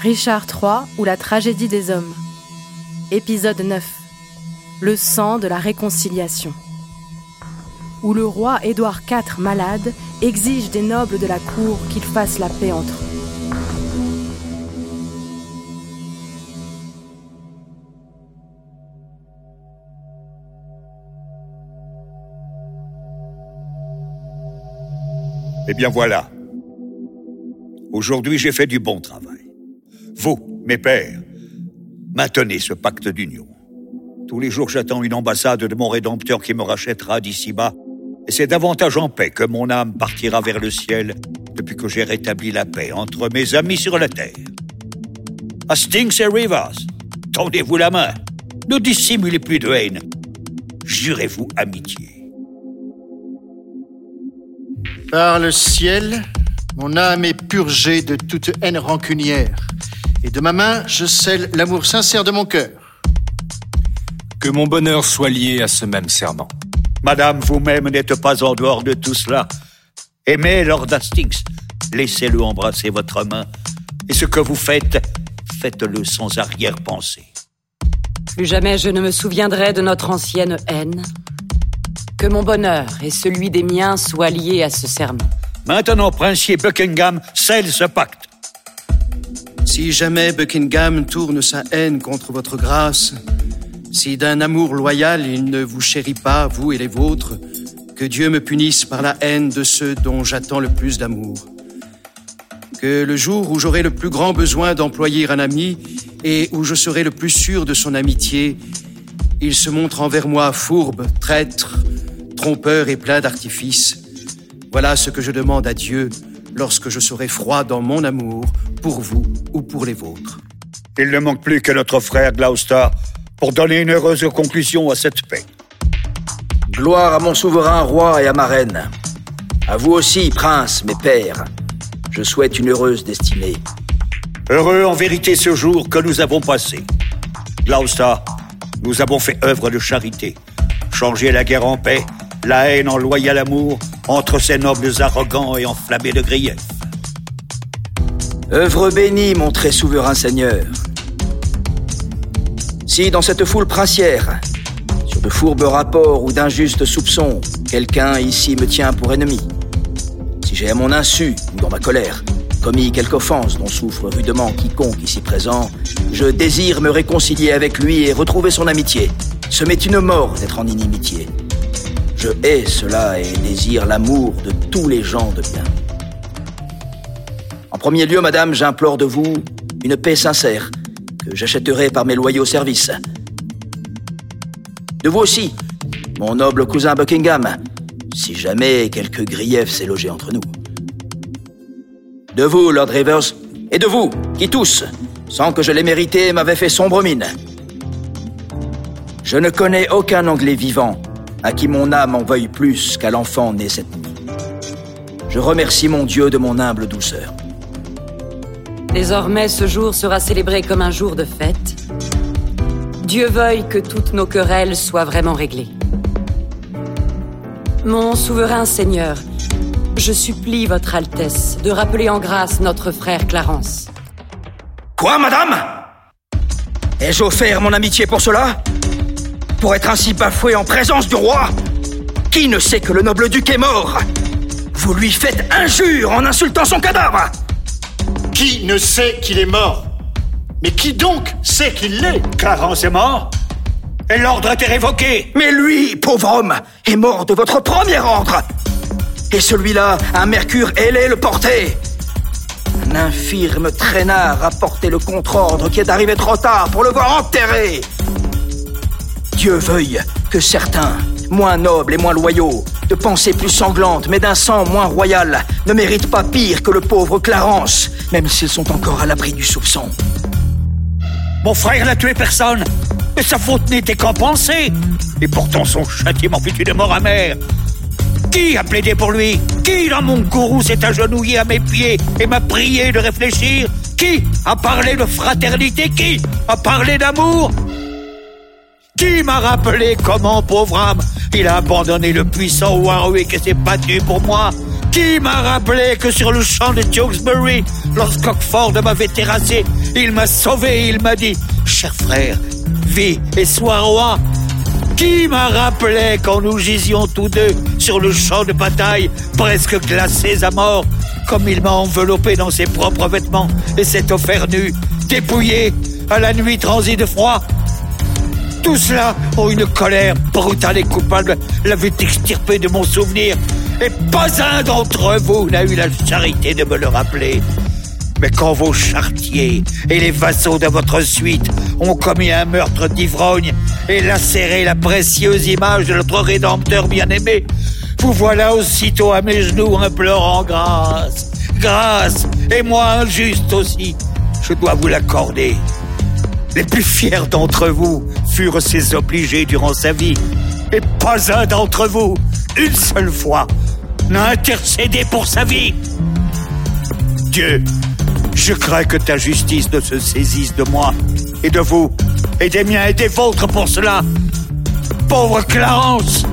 Richard III ou la tragédie des hommes. Épisode 9. Le sang de la réconciliation. Où le roi Édouard IV malade exige des nobles de la cour qu'ils fassent la paix entre eux. Eh bien voilà. Aujourd'hui, j'ai fait du bon travail. Vous, mes pères, maintenez ce pacte d'union. Tous les jours, j'attends une ambassade de mon Rédempteur qui me rachètera d'ici bas. Et c'est davantage en paix que mon âme partira vers le ciel depuis que j'ai rétabli la paix entre mes amis sur la terre. Hastings et Rivers, tendez-vous la main. Ne dissimulez plus de haine. Jurez-vous amitié. Par le ciel, mon âme est purgée de toute haine rancunière, et de ma main, je scelle l'amour sincère de mon cœur. Que mon bonheur soit lié à ce même serment. Madame, vous-même n'êtes pas en dehors de tout cela. Aimez Lord Hastings. Laissez-le embrasser votre main. Et ce que vous faites, faites-le sans arrière-pensée. Plus jamais je ne me souviendrai de notre ancienne haine. Que mon bonheur et celui des miens soient liés à ce serment. Maintenant, princier Buckingham scelle ce pacte. Si jamais Buckingham tourne sa haine contre votre grâce, si d'un amour loyal il ne vous chérit pas, vous et les vôtres, que Dieu me punisse par la haine de ceux dont j'attends le plus d'amour. Que le jour où j'aurai le plus grand besoin d'employer un ami et où je serai le plus sûr de son amitié, il se montre envers moi fourbe, traître, trompeur et plein d'artifices. Voilà ce que je demande à Dieu lorsque je serai froid dans mon amour pour vous ou pour les vôtres. Il ne manque plus que notre frère Gloucester pour donner une heureuse conclusion à cette paix. Gloire à mon souverain roi et à ma reine. À vous aussi, prince, mes pères. Je souhaite une heureuse destinée. Heureux en vérité ce jour que nous avons passé. Gloucester, nous avons fait œuvre de charité, changé la guerre en paix la haine en loyal amour entre ces nobles arrogants et enflammés de griefs. Œuvre bénie, mon très souverain seigneur. Si dans cette foule princière, sur de fourbes rapports ou d'injustes soupçons, quelqu'un ici me tient pour ennemi, si j'ai à mon insu ou dans ma colère commis quelque offense dont souffre rudement quiconque ici présent, je désire me réconcilier avec lui et retrouver son amitié. Ce m'est une mort d'être en inimitié. Je hais cela et désire l'amour de tous les gens de bien. En premier lieu, madame, j'implore de vous une paix sincère, que j'achèterai par mes loyaux services. De vous aussi, mon noble cousin Buckingham, si jamais quelque grief s'est logé entre nous. De vous, Lord Rivers, et de vous, qui tous, sans que je l'ai mérité, m'avez fait sombre mine. Je ne connais aucun Anglais vivant à qui mon âme en veuille plus qu'à l'enfant né cette nuit. Je remercie mon Dieu de mon humble douceur. Désormais, ce jour sera célébré comme un jour de fête. Dieu veuille que toutes nos querelles soient vraiment réglées. Mon souverain Seigneur, je supplie Votre Altesse de rappeler en grâce notre frère Clarence. Quoi, madame? Ai-je offert mon amitié pour cela? Pour être ainsi bafoué en présence du roi. Qui ne sait que le noble duc est mort? Vous lui faites injure en insultant son cadavre. Qui ne sait qu'il est mort? Mais qui donc sait qu'il l'est? Clarence est mort Et l'ordre été révoqué. Mais lui, pauvre homme, est mort de votre premier ordre. Et celui-là, un mercure ailé le portait. Un infirme traînard a porté le contre-ordre qui est arrivé trop tard pour le voir enterré. Dieu veuille que certains, moins nobles et moins loyaux, de pensées plus sanglantes mais d'un sang moins royal, ne méritent pas pire que le pauvre Clarence, même s'ils sont encore à l'abri du soupçon. Mon frère n'a tué personne, mais sa faute n'était qu'en pensée. Et pourtant son châtiment fut une mort amère. Qui a plaidé pour lui? Qui dans mon gourou s'est agenouillé à mes pieds et m'a prié de réfléchir? Qui a parlé de fraternité? Qui a parlé d'amour? Qui m'a rappelé comment, pauvre âme, il a abandonné le puissant Warwick et s'est battu pour moi? Qui m'a rappelé que sur le champ de Tewksbury, lorsqu'Ockford m'avait terrassé, il m'a sauvé, il m'a dit, cher frère, vis et sois roi. Qui m'a rappelé quand nous gisions tous deux sur le champ de bataille, presque glacés à mort, comme il m'a enveloppé dans ses propres vêtements et s'est offert nu, dépouillé, à la nuit transie de froid? Tout cela ont une colère brutale et coupable l'avait extirpé de mon souvenir, et pas un d'entre vous n'a eu la charité de me le rappeler. Mais quand vos chartiers et les vassaux de votre suite ont commis un meurtre d'ivrogne et lacéré la précieuse image de notre Rédempteur bien-aimé, vous voilà aussitôt à mes genoux implorant grâce. Grâce, et moi injuste aussi, je dois vous l'accorder. Les plus fiers d'entre vous ses obligés durant sa vie, et pas un d'entre vous, une seule fois, n'a intercédé pour sa vie. Dieu, je crains que ta justice ne se saisisse de moi, et de vous, et des miens et des vôtres pour cela. Pauvre Clarence,